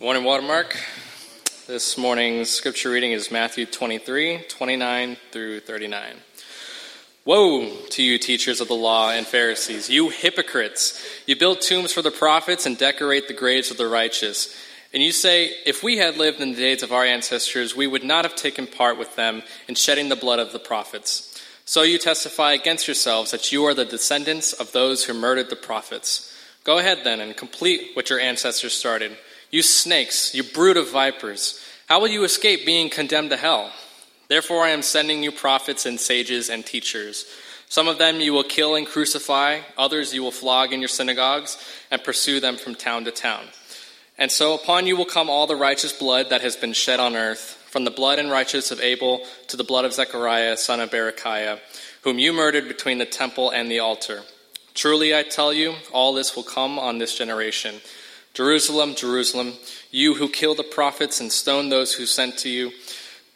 Morning, Watermark. This morning's scripture reading is Matthew 23, 29 through 39. Woe to you, teachers of the law and Pharisees, you hypocrites! You build tombs for the prophets and decorate the graves of the righteous. And you say, If we had lived in the days of our ancestors, we would not have taken part with them in shedding the blood of the prophets. So you testify against yourselves that you are the descendants of those who murdered the prophets. Go ahead then and complete what your ancestors started. You snakes, you brood of vipers, how will you escape being condemned to hell? Therefore, I am sending you prophets and sages and teachers. Some of them you will kill and crucify, others you will flog in your synagogues and pursue them from town to town. And so upon you will come all the righteous blood that has been shed on earth, from the blood and righteousness of Abel to the blood of Zechariah, son of Berechiah, whom you murdered between the temple and the altar. Truly I tell you, all this will come on this generation. Jerusalem, Jerusalem, you who kill the prophets and stone those who sent to you,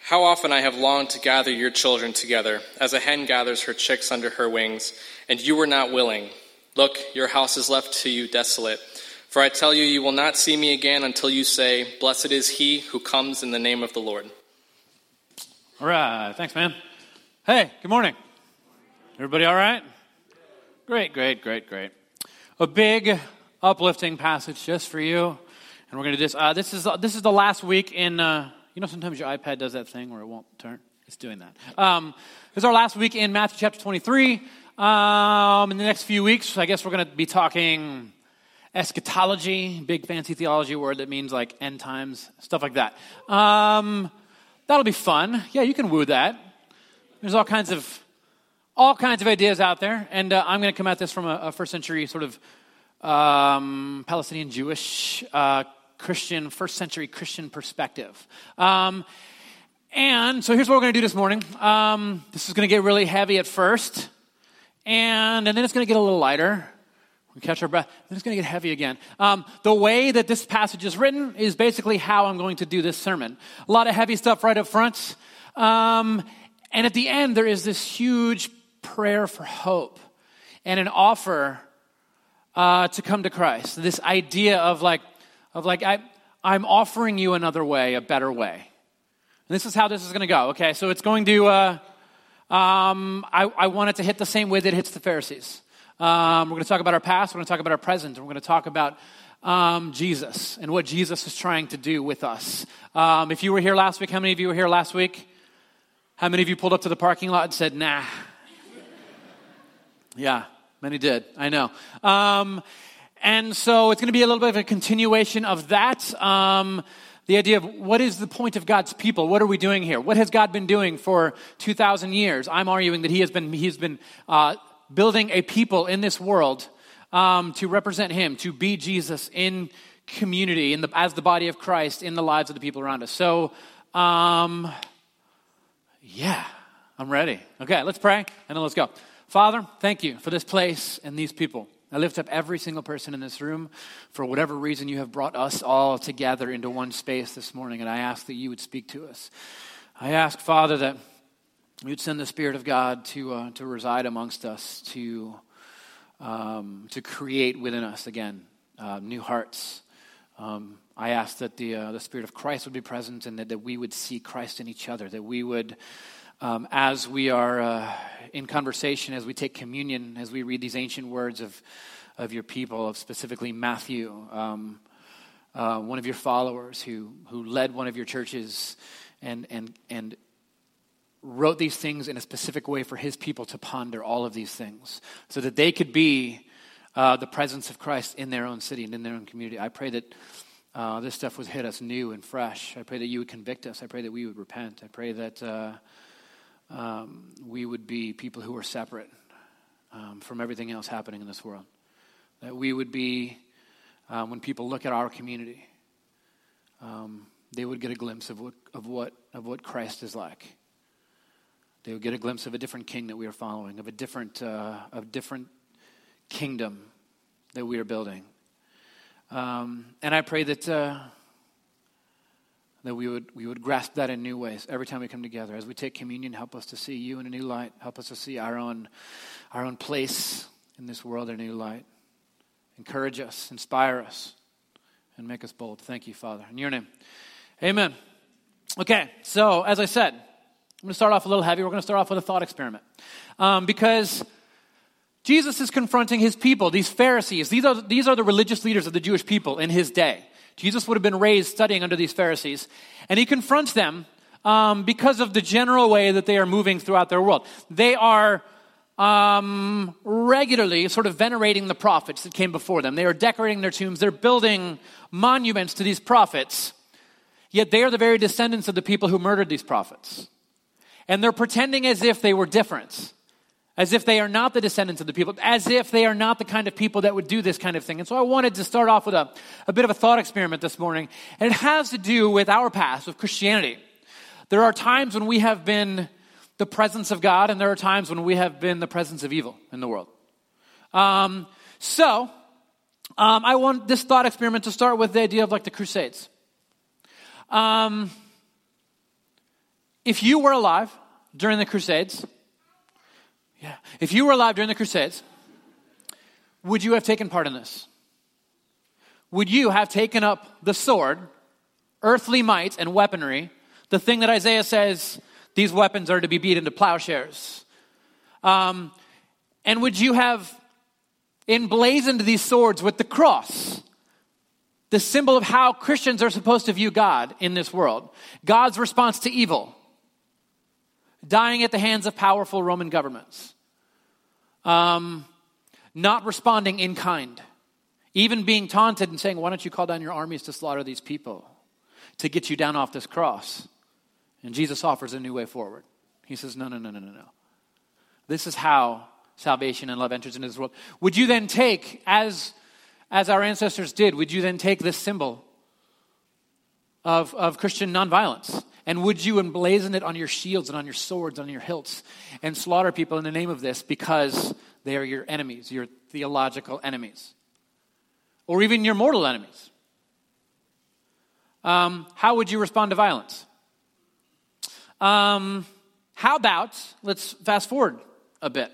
how often I have longed to gather your children together, as a hen gathers her chicks under her wings, and you were not willing. Look, your house is left to you desolate. For I tell you, you will not see me again until you say, Blessed is he who comes in the name of the Lord. All right. Thanks, man. Hey, good morning. Everybody all right? Great, great, great, great. A big uplifting passage just for you. And we're going to just, uh, this, is, this is the last week in, uh, you know, sometimes your iPad does that thing where it won't turn. It's doing that. Um, this is our last week in Matthew chapter 23. Um, in the next few weeks, I guess we're going to be talking eschatology, big fancy theology word that means like end times, stuff like that. Um, that'll be fun. Yeah, you can woo that. There's all kinds of all kinds of ideas out there, and uh, I'm going to come at this from a, a first century sort of um, Palestinian Jewish uh, Christian, first century Christian perspective. Um, and so here's what we're going to do this morning. Um, this is going to get really heavy at first, and, and then it's going to get a little lighter. We catch our breath. Then it's going to get heavy again. Um, the way that this passage is written is basically how I'm going to do this sermon. A lot of heavy stuff right up front. Um, and at the end, there is this huge prayer for hope and an offer uh, to come to Christ. This idea of like, of like I, I'm offering you another way, a better way. And this is how this is going to go. Okay, so it's going to. Uh, um, I, I want it to hit the same way that it hits the Pharisees. Um, we're going to talk about our past. We're going to talk about our present. And we're going to talk about um, Jesus and what Jesus is trying to do with us. Um, if you were here last week, how many of you were here last week? How many of you pulled up to the parking lot and said, "Nah"? yeah, Many did, I know. Um, and so it's going to be a little bit of a continuation of that. Um, the idea of what is the point of God's people? What are we doing here? What has God been doing for 2,000 years? I'm arguing that He has been, he has been uh, building a people in this world um, to represent Him, to be Jesus in community, in the, as the body of Christ in the lives of the people around us. So, um, yeah, I'm ready. Okay, let's pray and then let's go. Father, thank you for this place and these people. I lift up every single person in this room for whatever reason you have brought us all together into one space this morning, and I ask that you would speak to us. I ask, Father, that you'd send the Spirit of God to, uh, to reside amongst us, to, um, to create within us again uh, new hearts. Um, I ask that the, uh, the Spirit of Christ would be present and that, that we would see Christ in each other, that we would um, as we are uh, in conversation, as we take communion, as we read these ancient words of, of your people, of specifically Matthew, um, uh, one of your followers who, who led one of your churches and, and, and wrote these things in a specific way for his people to ponder all of these things so that they could be uh, the presence of Christ in their own city and in their own community. I pray that uh, this stuff would hit us new and fresh. I pray that you would convict us. I pray that we would repent. I pray that uh, um, we would be people who are separate um, from everything else happening in this world. That we would be, um, when people look at our community, um, they would get a glimpse of what, of, what, of what Christ is like. They would get a glimpse of a different king that we are following, of a different, uh, of different kingdom that we are building. Um, and I pray that. Uh, that we would, we would grasp that in new ways every time we come together. As we take communion, help us to see you in a new light. Help us to see our own, our own place in this world in a new light. Encourage us, inspire us, and make us bold. Thank you, Father. In your name. Amen. Okay, so as I said, I'm going to start off a little heavy. We're going to start off with a thought experiment. Um, because Jesus is confronting his people, these Pharisees. These are, these are the religious leaders of the Jewish people in his day. Jesus would have been raised studying under these Pharisees. And he confronts them um, because of the general way that they are moving throughout their world. They are um, regularly sort of venerating the prophets that came before them. They are decorating their tombs, they're building monuments to these prophets. Yet they are the very descendants of the people who murdered these prophets. And they're pretending as if they were different, as if they are not the descendants of the people, as if they are not the kind of people that would do this kind of thing. And so I wanted to start off with a, a bit of a thought experiment this morning. And it has to do with our past, with Christianity. There are times when we have been the presence of God, and there are times when we have been the presence of evil in the world. Um, so, um, I want this thought experiment to start with the idea of like the Crusades. Um, if you were alive during the Crusades, yeah, if you were alive during the Crusades, would you have taken part in this? Would you have taken up the sword, earthly might, and weaponry, the thing that Isaiah says these weapons are to be beat into plowshares. Um, and would you have emblazoned these swords with the cross? The symbol of how Christians are supposed to view God in this world. God's response to evil. Dying at the hands of powerful Roman governments. Um, not responding in kind. Even being taunted and saying, Why don't you call down your armies to slaughter these people? To get you down off this cross. And Jesus offers a new way forward. He says, No, no, no, no, no, no. This is how salvation and love enters into this world. Would you then take, as, as our ancestors did, would you then take this symbol of, of Christian nonviolence? And would you emblazon it on your shields and on your swords, on your hilts, and slaughter people in the name of this because they are your enemies, your theological enemies, or even your mortal enemies? Um, how would you respond to violence? Um, how about, let's fast forward a bit.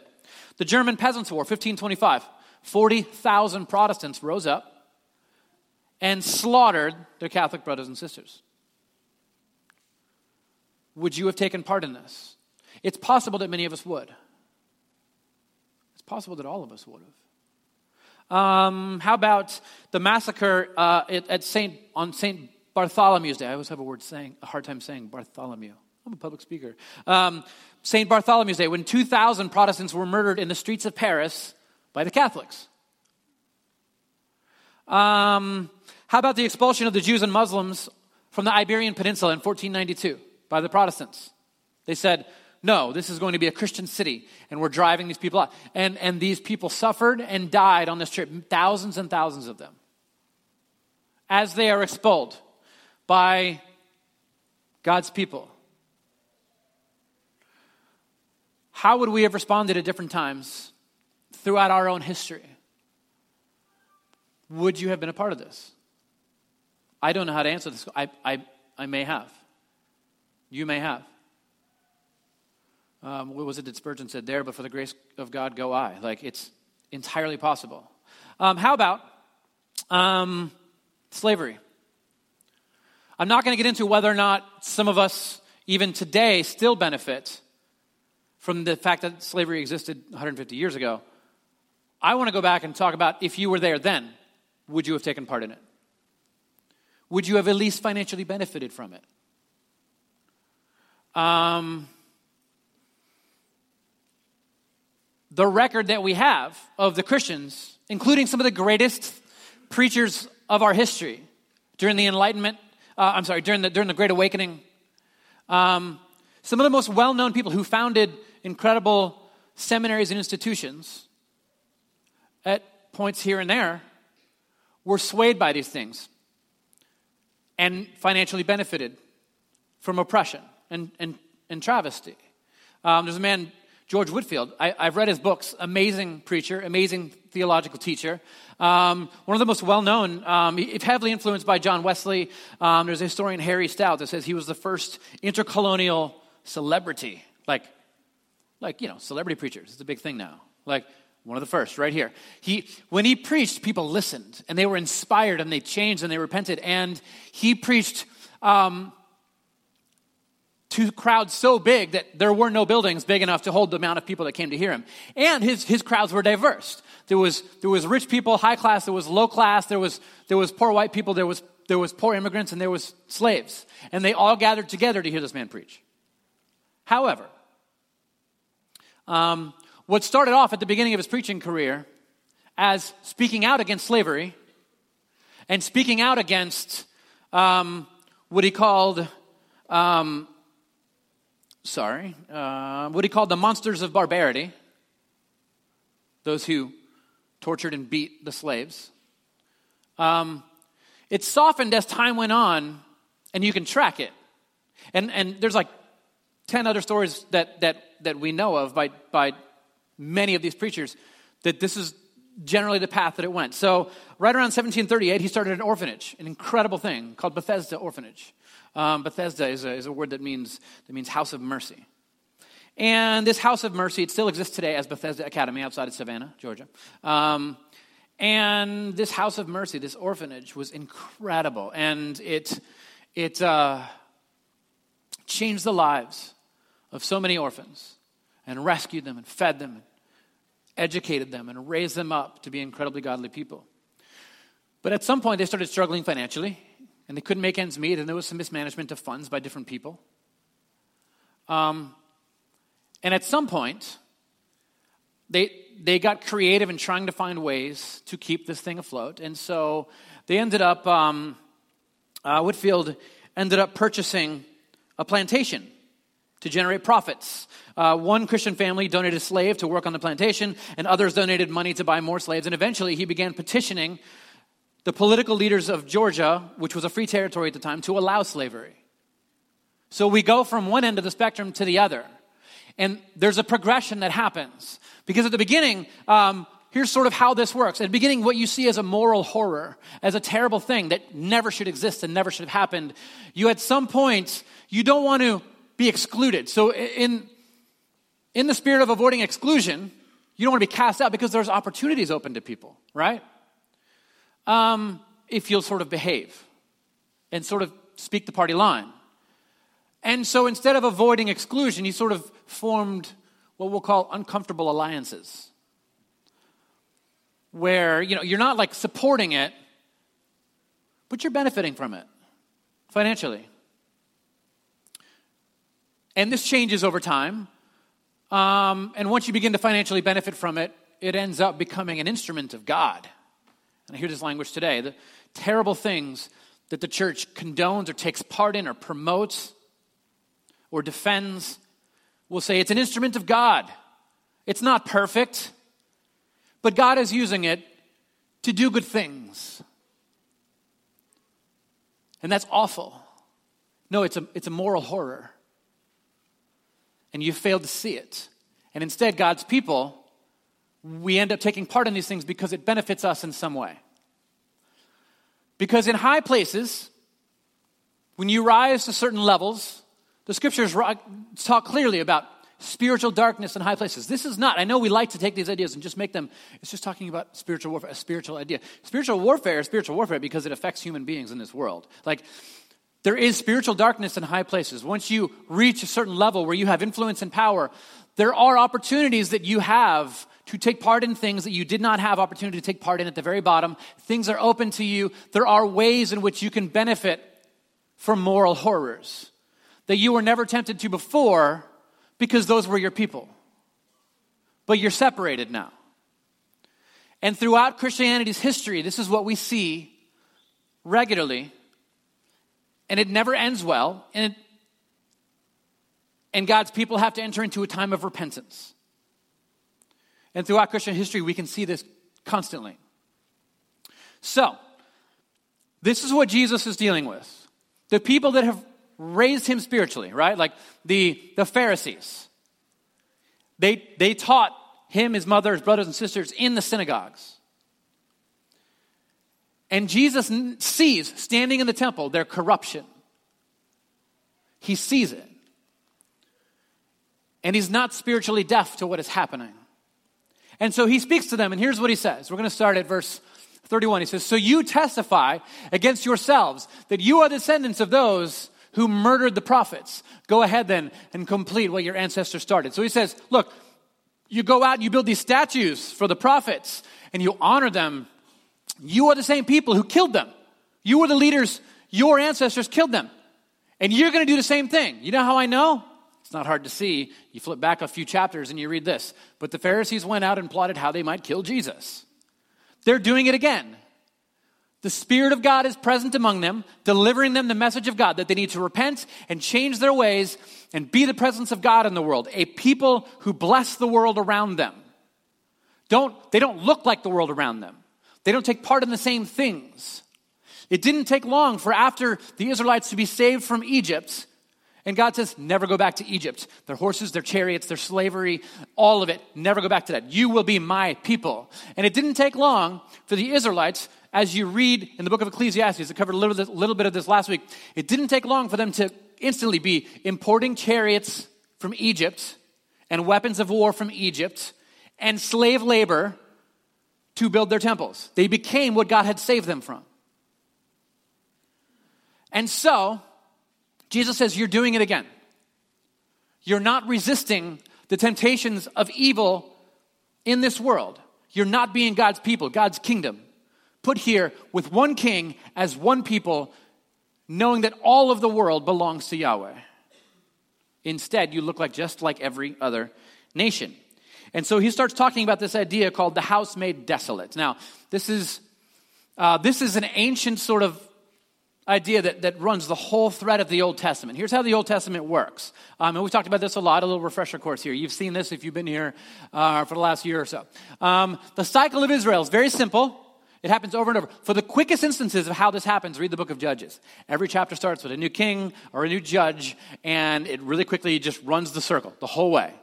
The German Peasants' War, 1525. 40,000 Protestants rose up and slaughtered their Catholic brothers and sisters. Would you have taken part in this? It's possible that many of us would. It's possible that all of us would have. Um, how about the massacre uh, at, at Saint on Saint Bartholomew's Day? I always have a word saying a hard time saying Bartholomew. I'm a public speaker. Um, St. Bartholomew's Day, when 2,000 Protestants were murdered in the streets of Paris by the Catholics. Um, how about the expulsion of the Jews and Muslims from the Iberian Peninsula in 1492 by the Protestants? They said, no, this is going to be a Christian city, and we're driving these people out. And, and these people suffered and died on this trip, thousands and thousands of them, as they are expelled by God's people. How would we have responded at different times throughout our own history? Would you have been a part of this? I don't know how to answer this. I, I, I may have. You may have. Um, what was it that Spurgeon said there? But for the grace of God, go I. Like, it's entirely possible. Um, how about um, slavery? I'm not going to get into whether or not some of us, even today, still benefit from the fact that slavery existed 150 years ago. I want to go back and talk about if you were there then, would you have taken part in it? Would you have at least financially benefited from it? Um, the record that we have of the Christians, including some of the greatest preachers of our history during the Enlightenment, uh, I'm sorry, during the, during the Great Awakening, um, some of the most well known people who founded incredible seminaries and institutions at points here and there were swayed by these things and financially benefited from oppression and, and, and travesty. Um, there's a man, George Whitefield. I, have read his books. Amazing preacher, amazing theological teacher. Um, one of the most well known, um, heavily influenced by John Wesley. Um, there's a historian, Harry Stout, that says he was the first intercolonial celebrity. Like, like, you know, celebrity preachers. It's a big thing now. Like, One of the first, right here. He, when he preached, people listened and they were inspired and they changed and they repented. And he preached um, to crowds so big that there were no buildings big enough to hold the amount of people that came to hear him. And his, his crowds were diverse. There was, there was rich people, high class, there was low class, there was, there was poor white people, there was, there was poor immigrants, and there was slaves. And they all gathered together to hear this man preach. However, um, what started off at the beginning of his preaching career as speaking out against slavery and speaking out against um, what he called, um, sorry, uh, what he called the monsters of barbarity, those who tortured and beat the slaves. Um, it softened as time went on, and you can track it. And, and there's like 10 other stories that, that, that we know of by, by many of these preachers that this is generally the path that it went. So, right around 1738, he started an orphanage, an incredible thing called Bethesda Orphanage. Um, Bethesda is a, is a word that means, that means house of mercy. And this house of mercy, it still exists today as Bethesda Academy outside of Savannah, Georgia. Um, and this house of mercy, this orphanage, was incredible. And it, it uh, changed the lives of so many orphans and rescued them and fed them and educated them and raised them up to be incredibly godly people. But at some point, they started struggling financially and they couldn't make ends meet, and there was some mismanagement of funds by different people. Um, and at some point, they, they got creative in trying to find ways to keep this thing afloat. And so they ended up, um, uh, Whitefield ended up purchasing a plantation to generate profits. Uh, one Christian family donated a slave to work on the plantation, and others donated money to buy more slaves. And eventually, he began petitioning the political leaders of Georgia, which was a free territory at the time, to allow slavery. So we go from one end of the spectrum to the other. And there's a progression that happens. Because at the beginning, um, here's sort of how this works. At the beginning, what you see as a moral horror, as a terrible thing that never should exist and never should have happened, you at some point, you don't want to be excluded. So, in, in the spirit of avoiding exclusion, you don't want to be cast out because there's opportunities open to people, right? Um, if you'll sort of behave and sort of speak the party line. And so instead of avoiding exclusion, he sort of formed what we'll call uncomfortable alliances. Where, you know, you're not like supporting it, but you're benefiting from it financially. And this changes over time. Um, and once you begin to financially benefit from it, it ends up becoming an instrument of God. And I hear this language today the terrible things that the church condones or takes part in or promotes or defends will say it's an instrument of God. It's not perfect, but God is using it to do good things. And that's awful. No, it's a, it's a moral horror and you failed to see it. And instead, God's people, we end up taking part in these things because it benefits us in some way. Because in high places, when you rise to certain levels, the scriptures talk clearly about spiritual darkness in high places. This is not, I know we like to take these ideas and just make them, it's just talking about spiritual warfare, a spiritual idea. Spiritual warfare is spiritual warfare because it affects human beings in this world. Like, there is spiritual darkness in high places. Once you reach a certain level where you have influence and power, there are opportunities that you have to take part in things that you did not have opportunity to take part in at the very bottom. Things are open to you. There are ways in which you can benefit from moral horrors that you were never tempted to before because those were your people. But you're separated now. And throughout Christianity's history, this is what we see regularly and it never ends well, and, it, and God's people have to enter into a time of repentance. And throughout Christian history, we can see this constantly. So, this is what Jesus is dealing with. The people that have raised him spiritually, right? Like the, the Pharisees. They, they taught him, his mother, his brothers and sisters in the synagogues. And Jesus sees, standing in the temple, their corruption. He sees it. And he's not spiritually deaf to what is happening. And so he speaks to them, and here's what he says. We're going to start at verse 31. He says, So you testify against yourselves that you are descendants of those who murdered the prophets. Go ahead then and complete what your ancestors started. So he says, Look, you go out and you build these statues for the prophets and you honor them. You are the same people who killed them. You were the leaders, your ancestors killed them. And you're going to do the same thing. You know how I know? It's not hard to see. You flip back a few chapters and you read this. But the Pharisees went out and plotted how they might kill Jesus. They're doing it again. The Spirit of God is present among them, delivering them the message of God that they need to repent and change their ways and be the presence of God in the world, a people who bless the world around them. Don't, they don't look like the world around them, they don't take part in the same things. It didn't take long for after the Israelites to be saved from Egypt. And God says, never go back to Egypt. Their horses, their chariots, their slavery, all of it, never go back to that. You will be my people. And it didn't take long for the Israelites as you read in the book of Ecclesiastes, I covered a little, little bit of this last week, it didn't take long for them to instantly be importing chariots from Egypt and weapons of war from Egypt and slave labor to build their temples. They became what God had saved them from. And so, Jesus says, You're doing it again. You're not resisting the temptations of evil in this world. You're not being God's people, God's kingdom put here with one king as one people, knowing that all of the world belongs to Yahweh. Instead, you look like just like every other nation. And so he starts talking about this idea called the house made desolate. Now, this is, uh, this is an ancient sort of idea that, that runs the whole thread of the Old Testament. Here's how the Old Testament works. Um, and we've talked about this a lot, a little refresher course here. You've seen this if you've been here uh, for the last year or so. Um, the cycle of Israel is very simple. It happens over and over. For the quickest instances of how this happens, read the book of Judges. Every chapter starts with a new king or a new judge, and it really quickly just runs the circle the whole way,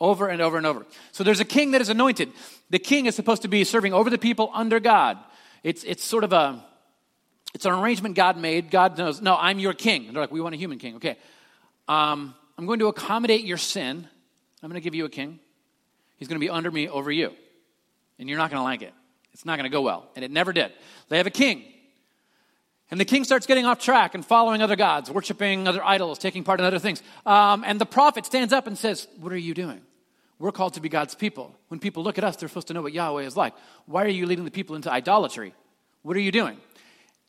over and over and over. So there's a king that is anointed. The king is supposed to be serving over the people under God. It's, it's sort of a, it's an arrangement God made. God knows, no, I'm your king. And they're like, we want a human king. Okay. Um, I'm going to accommodate your sin. I'm going to give you a king. He's going to be under me over you. And you're not going to like it. It's not going to go well. And it never did. They have a king. And the king starts getting off track and following other gods, worshiping other idols, taking part in other things. Um, and the prophet stands up and says, What are you doing? We're called to be God's people. When people look at us, they're supposed to know what Yahweh is like. Why are you leading the people into idolatry? What are you doing?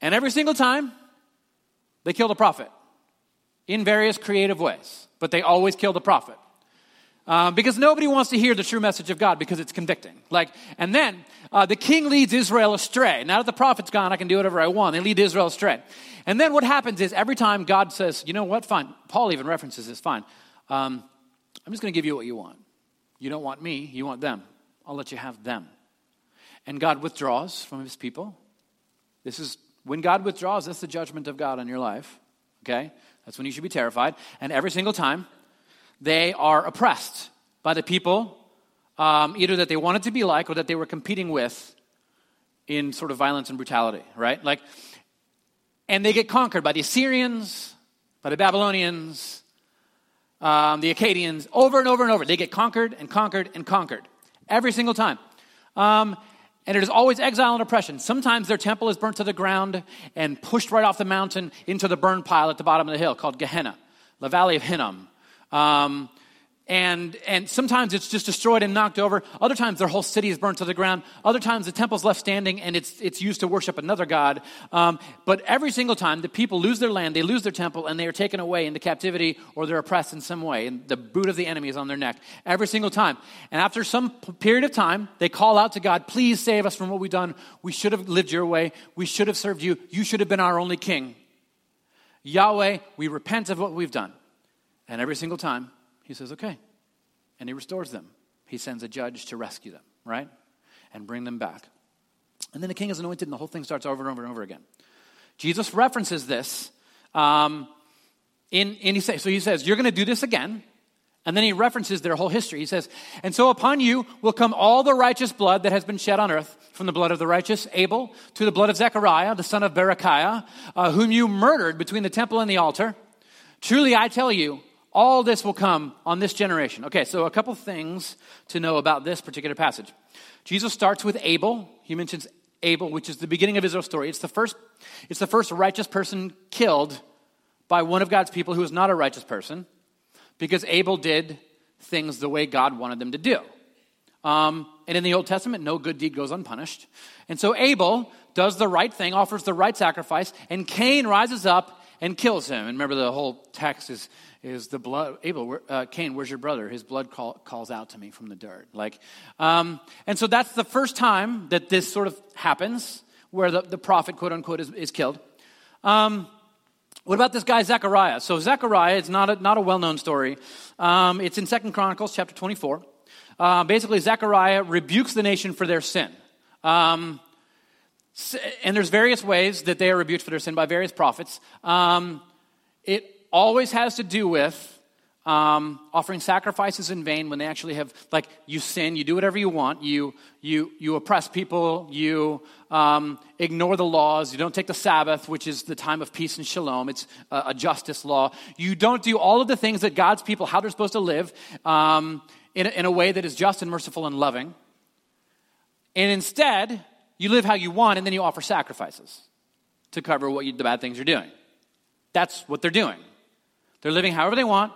And every single time, they kill the prophet in various creative ways, but they always kill the prophet. Um, because nobody wants to hear the true message of God because it's convicting. Like, and then uh, the king leads Israel astray. Now that the prophet's gone, I can do whatever I want. They lead Israel astray. And then what happens is every time God says, you know what, fine. Paul even references this, fine. Um, I'm just going to give you what you want. You don't want me, you want them. I'll let you have them. And God withdraws from his people. This is when God withdraws, that's the judgment of God on your life. Okay? That's when you should be terrified. And every single time, they are oppressed by the people, um, either that they wanted to be like or that they were competing with in sort of violence and brutality, right? Like, and they get conquered by the Assyrians, by the Babylonians, um, the Akkadians over and over and over. They get conquered and conquered and conquered every single time. Um, and it is always exile and oppression. Sometimes their temple is burnt to the ground and pushed right off the mountain into the burn pile at the bottom of the hill called Gehenna, the Valley of Hinnom. Um, and, and sometimes it's just destroyed and knocked over. Other times their whole city is burnt to the ground. Other times the temple's left standing and it's, it's used to worship another god. Um, but every single time the people lose their land, they lose their temple, and they are taken away into captivity or they're oppressed in some way. And the boot of the enemy is on their neck. Every single time. And after some period of time, they call out to God, please save us from what we've done. We should have lived your way. We should have served you. You should have been our only king. Yahweh, we repent of what we've done. And every single time, he says, okay. And he restores them. He sends a judge to rescue them, right? And bring them back. And then the king is anointed, and the whole thing starts over and over and over again. Jesus references this. Um, in, in he say, so he says, You're going to do this again. And then he references their whole history. He says, And so upon you will come all the righteous blood that has been shed on earth, from the blood of the righteous Abel to the blood of Zechariah, the son of Berechiah, uh, whom you murdered between the temple and the altar. Truly I tell you, all this will come on this generation. Okay, so a couple things to know about this particular passage. Jesus starts with Abel. He mentions Abel, which is the beginning of Israel's story. It's the first, it's the first righteous person killed by one of God's people who is not a righteous person because Abel did things the way God wanted them to do. Um, and in the Old Testament, no good deed goes unpunished. And so Abel does the right thing, offers the right sacrifice, and Cain rises up and kills him. And remember, the whole text is, is the blood. Abel, uh, Cain, where's your brother? His blood call, calls out to me from the dirt. Like, um, and so that's the first time that this sort of happens, where the, the prophet, quote unquote, is, is killed. Um, what about this guy Zechariah? So Zechariah, it's not a, not a well-known story. Um, it's in Second Chronicles chapter 24. Uh, basically, Zechariah rebukes the nation for their sin. Um, and there's various ways that they are rebuked for their sin by various prophets. Um, it always has to do with um, offering sacrifices in vain when they actually have like you sin you do whatever you want you you you oppress people you um, ignore the laws you don't take the sabbath which is the time of peace and shalom it's a, a justice law you don't do all of the things that god's people how they're supposed to live um, in, in a way that is just and merciful and loving and instead you live how you want and then you offer sacrifices to cover what you, the bad things you're doing that's what they're doing they're living however they want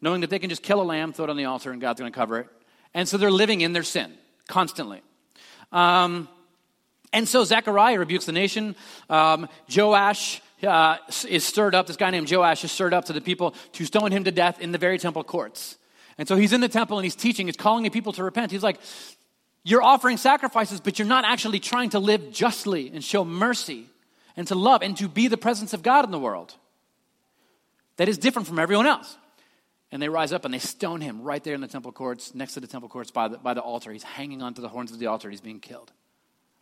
knowing that they can just kill a lamb, throw it on the altar, and God's going to cover it. And so they're living in their sin constantly. Um, and so Zechariah rebukes the nation. Um, Joash uh, is stirred up. This guy named Joash is stirred up to the people to stone him to death in the very temple courts. And so he's in the temple and he's teaching, he's calling the people to repent. He's like, You're offering sacrifices, but you're not actually trying to live justly and show mercy and to love and to be the presence of God in the world. That is different from everyone else. And they rise up and they stone him right there in the temple courts, next to the temple courts by the, by the altar. He's hanging onto the horns of the altar. He's being killed.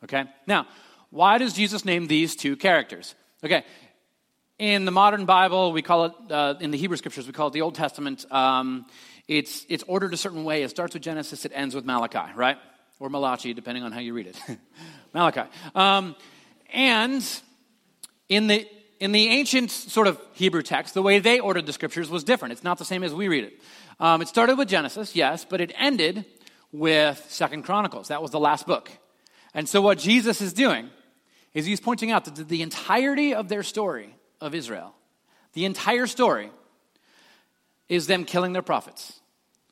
Okay? Now, why does Jesus name these two characters? Okay, in the modern Bible, we call it, uh, in the Hebrew scriptures, we call it the Old Testament. Um, it's, it's ordered a certain way. It starts with Genesis, it ends with Malachi, right? Or Malachi, depending on how you read it. Malachi. Um, and in the, in the ancient sort of Hebrew text, the way they ordered the scriptures was different. It's not the same as we read it. Um, it started with Genesis, yes, but it ended with Second Chronicles. That was the last book. And so what Jesus is doing is he's pointing out that the entirety of their story of Israel, the entire story, is them killing their prophets.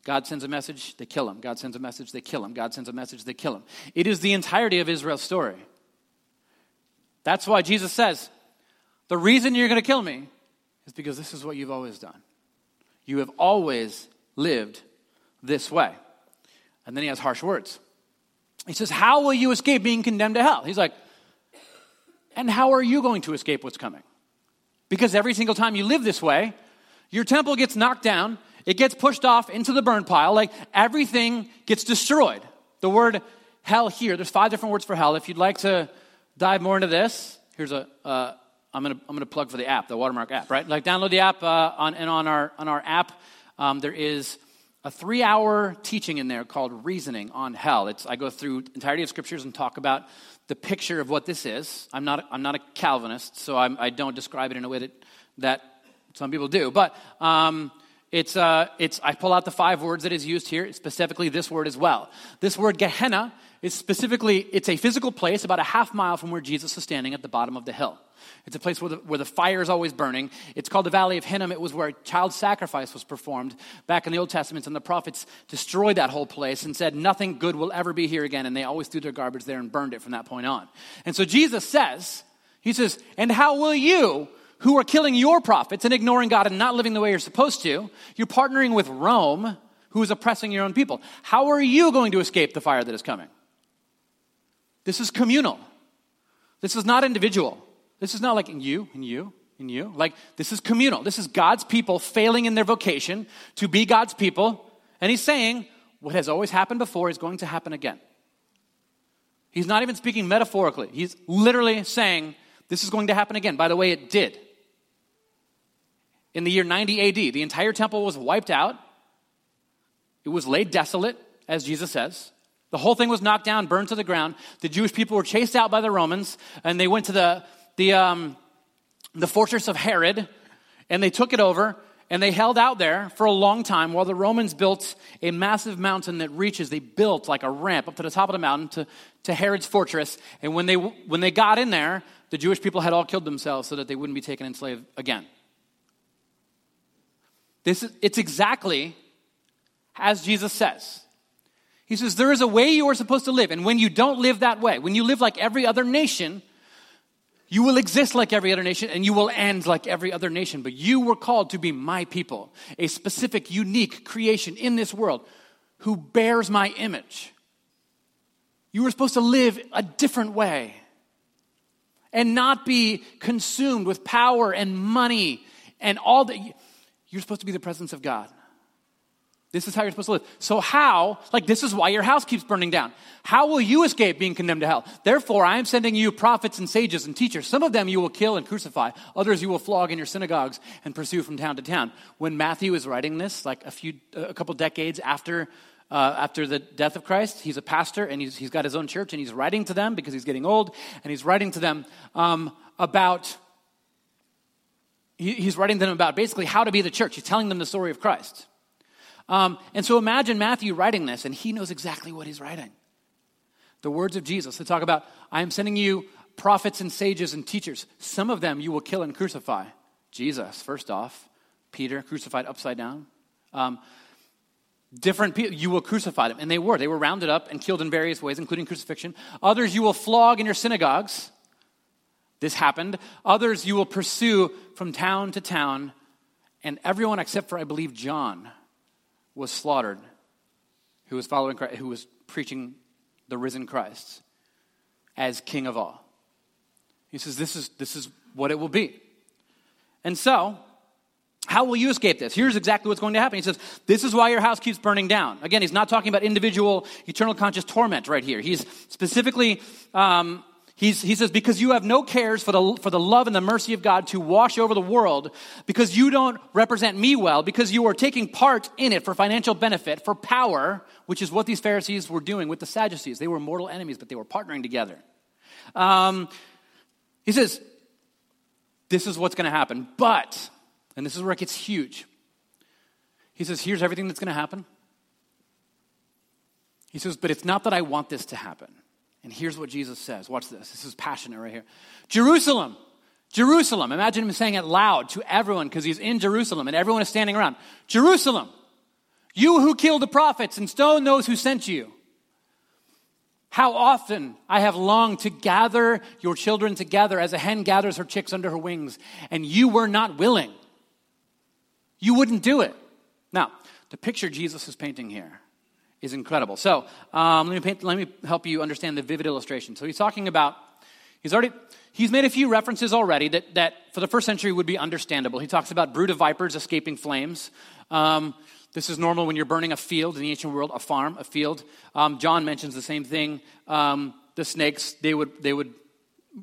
God sends a message, they kill him. God sends a message, they kill him. God sends a message, they kill him. It is the entirety of Israel's story. That's why Jesus says, the reason you're going to kill me is because this is what you've always done. You have always lived this way. And then he has harsh words. He says, How will you escape being condemned to hell? He's like, And how are you going to escape what's coming? Because every single time you live this way, your temple gets knocked down, it gets pushed off into the burn pile, like everything gets destroyed. The word hell here, there's five different words for hell. If you'd like to dive more into this, here's a, uh, I'm to I'm gonna plug for the app, the Watermark app, right? Like download the app uh, on, and on our, on our app, um, there is a three hour teaching in there called Reasoning on Hell. It's, I go through entirety of scriptures and talk about the picture of what this is. I'm not, I'm not a Calvinist, so I'm, I do not describe it in a way that, that some people do. But um, it's, uh, it's, I pull out the five words that is used here, specifically this word as well. This word Gehenna is specifically, it's a physical place about a half mile from where Jesus is standing at the bottom of the hill. It's a place where the, where the fire is always burning. It's called the Valley of Hinnom. It was where child sacrifice was performed back in the Old Testament, and the prophets destroyed that whole place and said, Nothing good will ever be here again. And they always threw their garbage there and burned it from that point on. And so Jesus says, He says, And how will you, who are killing your prophets and ignoring God and not living the way you're supposed to, you're partnering with Rome, who is oppressing your own people. How are you going to escape the fire that is coming? This is communal. This is not individual. This is not like you, and you, and you. Like, this is communal. This is God's people failing in their vocation to be God's people. And he's saying, what has always happened before is going to happen again. He's not even speaking metaphorically. He's literally saying, this is going to happen again. By the way, it did. In the year 90 AD, the entire temple was wiped out. It was laid desolate, as Jesus says. The whole thing was knocked down, burned to the ground. The Jewish people were chased out by the Romans, and they went to the the, um, the fortress of Herod, and they took it over, and they held out there for a long time while the Romans built a massive mountain that reaches, they built like a ramp up to the top of the mountain to, to Herod's fortress. And when they, when they got in there, the Jewish people had all killed themselves so that they wouldn't be taken enslaved again. This is, it's exactly as Jesus says. He says, There is a way you are supposed to live. And when you don't live that way, when you live like every other nation, you will exist like every other nation and you will end like every other nation. But you were called to be my people, a specific, unique creation in this world who bears my image. You were supposed to live a different way and not be consumed with power and money and all that. You're supposed to be the presence of God. This is how you're supposed to live. So, how, like, this is why your house keeps burning down. How will you escape being condemned to hell? Therefore, I am sending you prophets and sages and teachers. Some of them you will kill and crucify, others you will flog in your synagogues and pursue from town to town. When Matthew is writing this, like a few, a couple decades after, uh, after the death of Christ, he's a pastor and he's, he's got his own church and he's writing to them because he's getting old and he's writing to them um, about he's writing them about basically how to be the church. He's telling them the story of Christ. Um, and so imagine Matthew writing this, and he knows exactly what he's writing. The words of Jesus to talk about, I am sending you prophets and sages and teachers. Some of them you will kill and crucify. Jesus, first off, Peter crucified upside down. Um, different people, you will crucify them. And they were. They were rounded up and killed in various ways, including crucifixion. Others you will flog in your synagogues. This happened. Others you will pursue from town to town. And everyone except for, I believe, John was slaughtered, who was following Christ, who was preaching the risen Christ as king of all. He says, This is, this is what it will be. And so, how will you escape this? Here's exactly what's going to happen. He says, This is why your house keeps burning down. Again, he's not talking about individual eternal conscious torment right here. He's specifically um, He's, he says, because you have no cares for the, for the love and the mercy of God to wash over the world, because you don't represent me well, because you are taking part in it for financial benefit, for power, which is what these Pharisees were doing with the Sadducees. They were mortal enemies, but they were partnering together. Um, he says, this is what's going to happen. But, and this is where it gets huge. He says, here's everything that's going to happen. He says, but it's not that I want this to happen. And here's what Jesus says. Watch this. This is passionate right here. Jerusalem, Jerusalem. Imagine him saying it loud to everyone because he's in Jerusalem and everyone is standing around. Jerusalem, you who killed the prophets and stoned those who sent you. How often I have longed to gather your children together as a hen gathers her chicks under her wings, and you were not willing. You wouldn't do it. Now, the picture Jesus is painting here is incredible. So um, let, me paint, let me help you understand the vivid illustration. So he's talking about, he's already, he's made a few references already that, that for the first century would be understandable. He talks about brood of vipers escaping flames. Um, this is normal when you're burning a field in the ancient world, a farm, a field. Um, John mentions the same thing. Um, the snakes, they would, they would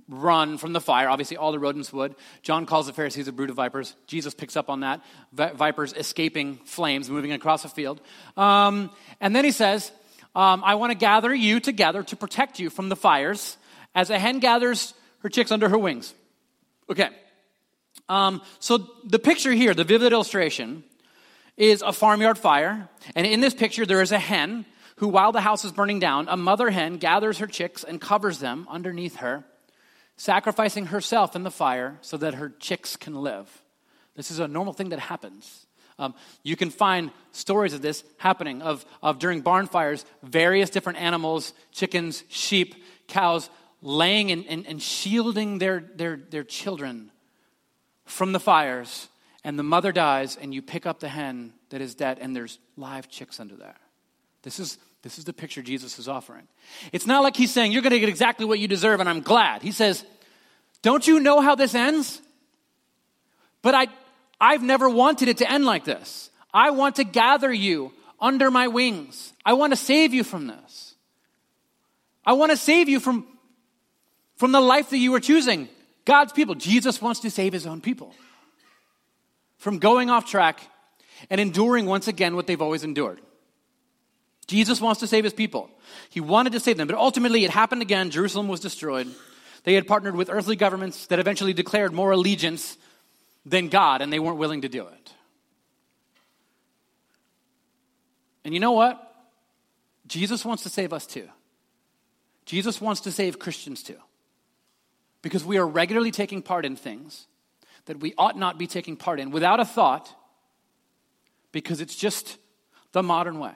run from the fire. Obviously, all the rodents would. John calls the Pharisees a brood of vipers. Jesus picks up on that. vipers escaping flames, moving across a field. Um, and then he says, um, I want to gather you together to protect you from the fires as a hen gathers her chicks under her wings. Okay. Um, so the picture here, the vivid illustration, is a farmyard fire. And in this picture, there is a hen who, while the house is burning down, a mother hen gathers her chicks and covers them underneath her sacrificing herself in the fire so that her chicks can live. This is a normal thing that happens. Um, you can find stories of this happening, of, of during barn fires, various different animals, chickens, sheep, cows, laying and, and, and shielding their, their, their children from the fires. And the mother dies, and you pick up the hen that is dead, and there's live chicks under there. This is this is the picture Jesus is offering. It's not like he's saying, You're going to get exactly what you deserve, and I'm glad. He says, Don't you know how this ends? But I, I've never wanted it to end like this. I want to gather you under my wings. I want to save you from this. I want to save you from, from the life that you were choosing. God's people. Jesus wants to save his own people from going off track and enduring once again what they've always endured. Jesus wants to save his people. He wanted to save them, but ultimately it happened again. Jerusalem was destroyed. They had partnered with earthly governments that eventually declared more allegiance than God, and they weren't willing to do it. And you know what? Jesus wants to save us too. Jesus wants to save Christians too. Because we are regularly taking part in things that we ought not be taking part in without a thought, because it's just the modern way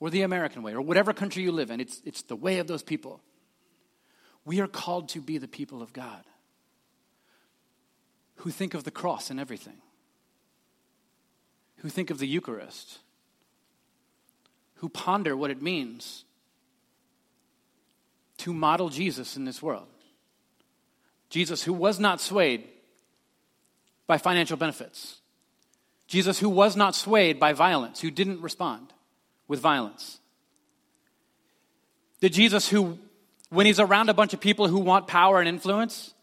or the American way or whatever country you live in. It's, it's the way of those people. We are called to be the people of God who think of the cross and everything, who think of the Eucharist, who ponder what it means to model Jesus in this world. Jesus, who was not swayed by financial benefits. Jesus, who was not swayed by violence, who didn't respond with violence. The Jesus who, when he's around a bunch of people who want power and influence,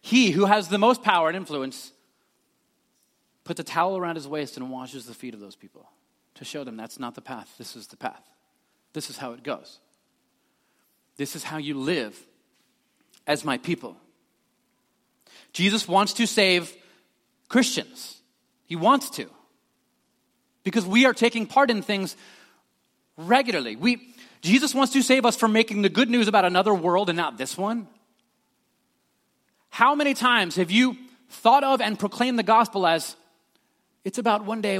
he who has the most power and influence puts a towel around his waist and washes the feet of those people to show them that's not the path, this is the path. This is how it goes. This is how you live as my people. Jesus wants to save Christians. He wants to. Because we are taking part in things regularly. We, Jesus wants to save us from making the good news about another world and not this one. How many times have you thought of and proclaimed the gospel as it's about one day,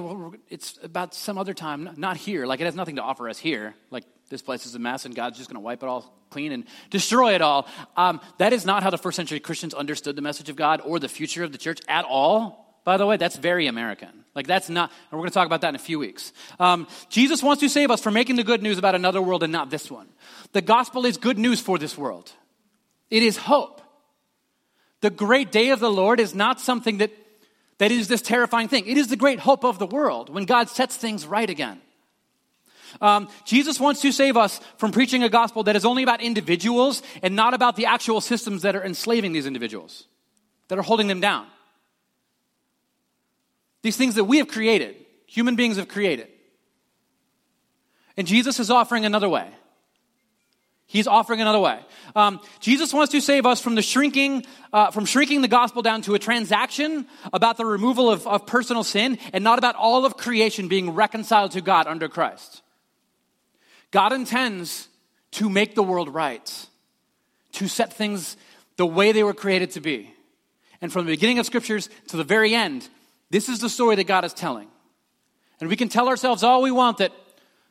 it's about some other time, not here. Like it has nothing to offer us here. Like this place is a mess and God's just going to wipe it all clean and destroy it all. Um, that is not how the first century Christians understood the message of God or the future of the church at all. By the way, that's very American. Like, that's not, and we're going to talk about that in a few weeks. Um, Jesus wants to save us from making the good news about another world and not this one. The gospel is good news for this world, it is hope. The great day of the Lord is not something that that is this terrifying thing. It is the great hope of the world when God sets things right again. Um, Jesus wants to save us from preaching a gospel that is only about individuals and not about the actual systems that are enslaving these individuals, that are holding them down. These things that we have created, human beings have created. And Jesus is offering another way. He's offering another way. Um, Jesus wants to save us from the shrinking, uh, from shrinking the gospel down to a transaction about the removal of, of personal sin, and not about all of creation being reconciled to God under Christ. God intends to make the world right, to set things the way they were created to be. And from the beginning of scriptures to the very end, this is the story that God is telling. And we can tell ourselves all we want that,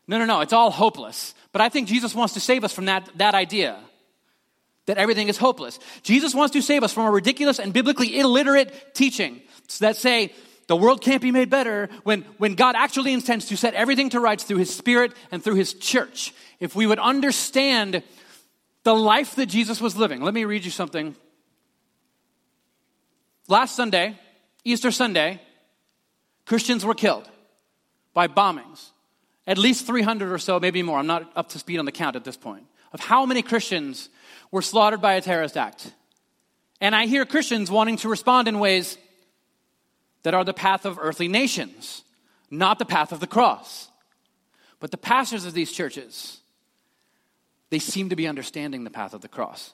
no, no, no, it's all hopeless. But I think Jesus wants to save us from that, that idea that everything is hopeless. Jesus wants to save us from a ridiculous and biblically illiterate teaching that say the world can't be made better when, when God actually intends to set everything to rights through his spirit and through his church. If we would understand the life that Jesus was living. Let me read you something. Last Sunday, Easter Sunday, Christians were killed by bombings at least 300 or so, maybe more. I'm not up to speed on the count at this point, of how many Christians were slaughtered by a terrorist act. And I hear Christians wanting to respond in ways that are the path of earthly nations, not the path of the cross. But the pastors of these churches, they seem to be understanding the path of the cross.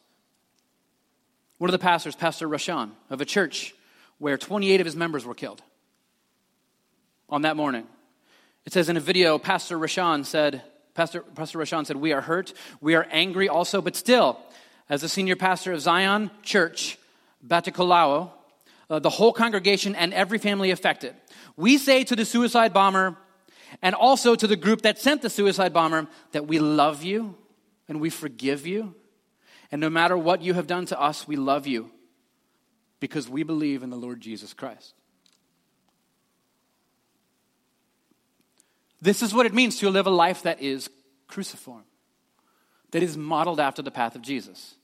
One of the pastors, Pastor Rashan, of a church where 28 of his members were killed on that morning. It says in a video, Pastor Rashan said, Pastor, Pastor Rashan said, We are hurt, we are angry also, but still, as the senior pastor of Zion Church, Batticaloa, uh, the whole congregation and every family affected, we say to the suicide bomber and also to the group that sent the suicide bomber that we love you and we forgive you. And no matter what you have done to us, we love you because we believe in the Lord Jesus Christ. This is what it means to live a life that is cruciform, that is modeled after the path of Jesus.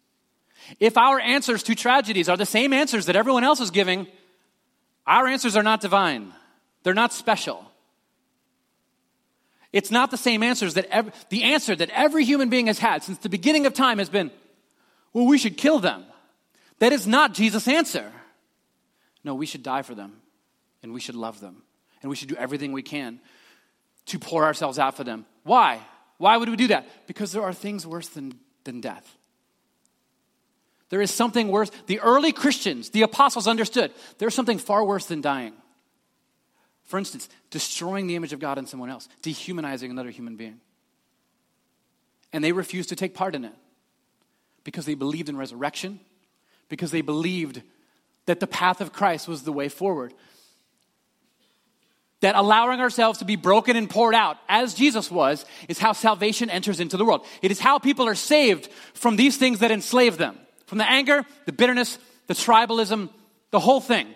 If our answers to tragedies are the same answers that everyone else is giving, our answers are not divine. They're not special. It's not the same answers that every, the answer that every human being has had since the beginning of time has been, well, we should kill them. That is not Jesus' answer. No, we should die for them and we should love them and we should do everything we can to pour ourselves out for them. Why? Why would we do that? Because there are things worse than, than death. There is something worse. The early Christians, the apostles understood there's something far worse than dying, For instance, destroying the image of God in someone else, dehumanizing another human being. And they refused to take part in it because they believed in resurrection, because they believed that the path of Christ was the way forward. That allowing ourselves to be broken and poured out, as Jesus was, is how salvation enters into the world. It is how people are saved from these things that enslave them from the anger, the bitterness, the tribalism, the whole thing.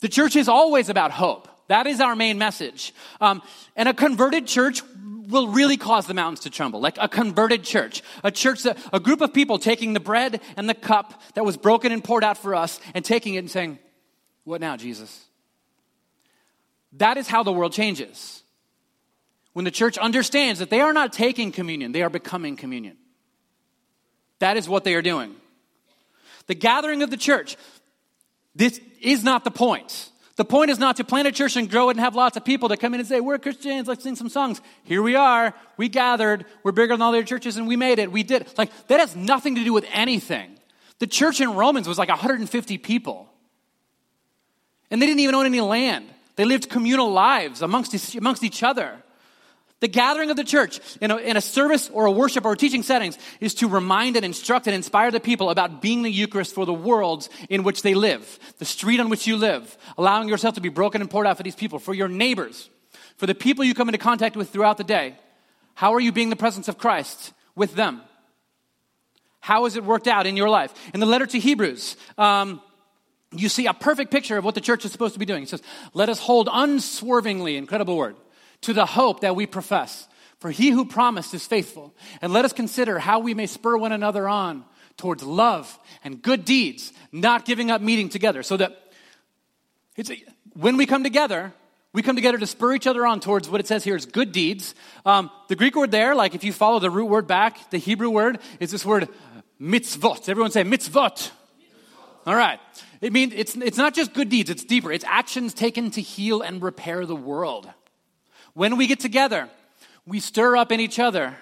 The church is always about hope. That is our main message. Um, and a converted church will really cause the mountains to tremble. Like a converted church. A church a group of people taking the bread and the cup that was broken and poured out for us and taking it and saying, What now, Jesus? That is how the world changes. When the church understands that they are not taking communion, they are becoming communion. That is what they are doing. The gathering of the church, this is not the point. The point is not to plant a church and grow it and have lots of people to come in and say, We're Christians, let's sing some songs. Here we are. We gathered. We're bigger than all the other churches and we made it. We did. Like, that has nothing to do with anything. The church in Romans was like 150 people. And they didn't even own any land. They lived communal lives amongst, amongst each other. The gathering of the church in a, in a, service or a worship or teaching settings is to remind and instruct and inspire the people about being the Eucharist for the worlds in which they live, the street on which you live, allowing yourself to be broken and poured out for these people, for your neighbors, for the people you come into contact with throughout the day. How are you being the presence of Christ with them? How has it worked out in your life? In the letter to Hebrews, um, you see a perfect picture of what the church is supposed to be doing. It says, Let us hold unswervingly, incredible word to the hope that we profess. For he who promised is faithful. And let us consider how we may spur one another on towards love and good deeds, not giving up meeting together. So that it's, when we come together, we come together to spur each other on towards what it says here is good deeds. Um, the Greek word there, like if you follow the root word back, the Hebrew word is this word mitzvot. Everyone say mitzvot. All right. It means it's, it's not just good deeds, it's deeper. It's actions taken to heal and repair the world. When we get together, we stir up in each other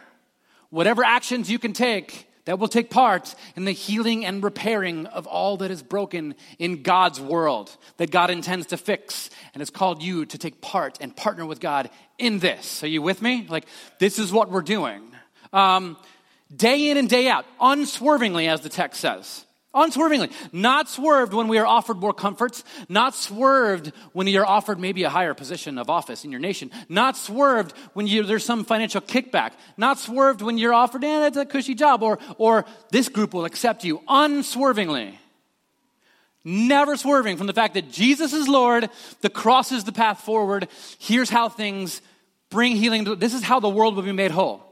whatever actions you can take that will take part in the healing and repairing of all that is broken in God's world that God intends to fix and has called you to take part and partner with God in this. Are you with me? Like, this is what we're doing. Um, day in and day out, unswervingly, as the text says. Unswervingly. Not swerved when we are offered more comforts. Not swerved when you're offered maybe a higher position of office in your nation. Not swerved when you, there's some financial kickback. Not swerved when you're offered, eh, that's a cushy job, or, or this group will accept you. Unswervingly. Never swerving from the fact that Jesus is Lord, the cross is the path forward. Here's how things bring healing. This is how the world will be made whole.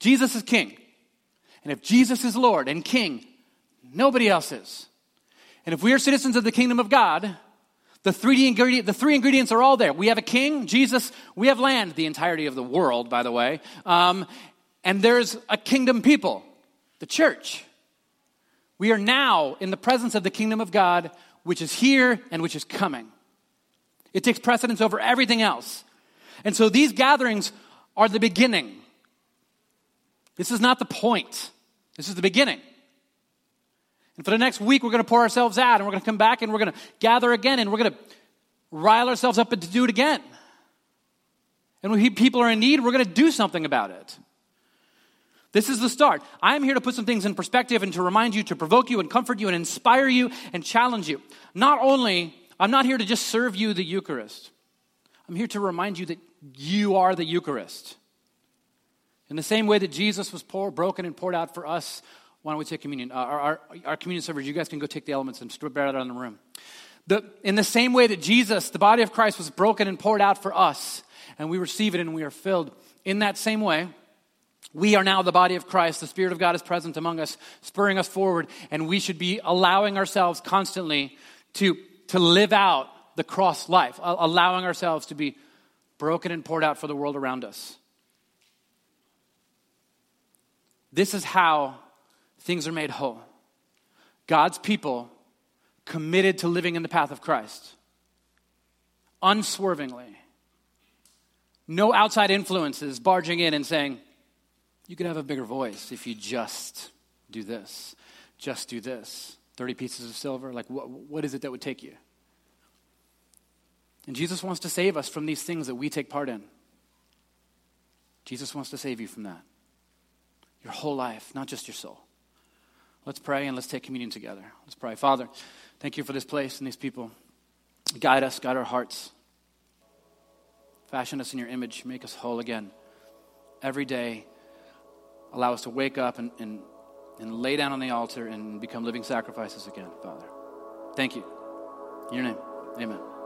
Jesus is King. And if Jesus is Lord and King, Nobody else is. And if we are citizens of the kingdom of God, the three, ingredient, the three ingredients are all there. We have a king, Jesus. We have land, the entirety of the world, by the way. Um, and there's a kingdom people, the church. We are now in the presence of the kingdom of God, which is here and which is coming. It takes precedence over everything else. And so these gatherings are the beginning. This is not the point, this is the beginning. And for the next week, we're going to pour ourselves out and we're going to come back and we're going to gather again and we're going to rile ourselves up and to do it again. And when people are in need, we're going to do something about it. This is the start. I am here to put some things in perspective and to remind you, to provoke you and comfort you and inspire you and challenge you. Not only, I'm not here to just serve you the Eucharist, I'm here to remind you that you are the Eucharist. In the same way that Jesus was poor, broken and poured out for us why don't we take communion? Uh, our, our, our, communion servers, you guys can go take the elements and spread it out in the room. The, in the same way that Jesus, the body of Christ, was broken and poured out for us, and we receive it and we are filled, in that same way, we are now the body of Christ. The Spirit of God is present among us, spurring us forward, and we should be allowing ourselves constantly to, to live out the cross life, allowing ourselves to be broken and poured out for the world around us. This is how things are made whole. God's people committed to living in the path of Christ, unswervingly. No outside influences barging in and saying, you could have a bigger voice if you just do this, just do this. 30 pieces of silver, like what, what is it that would take you? And Jesus wants to save us from these things that we take part in. Jesus wants to save you from that. Your whole life, not just your soul. Let's pray and let's take communion together. Let's pray. Father, thank you for this place and these people. Guide us, guide our hearts. Fashion us in your image, make us whole again. Every day, allow us to wake up and, and, and lay down on the altar and become living sacrifices again, Father. Thank you. In your name, amen.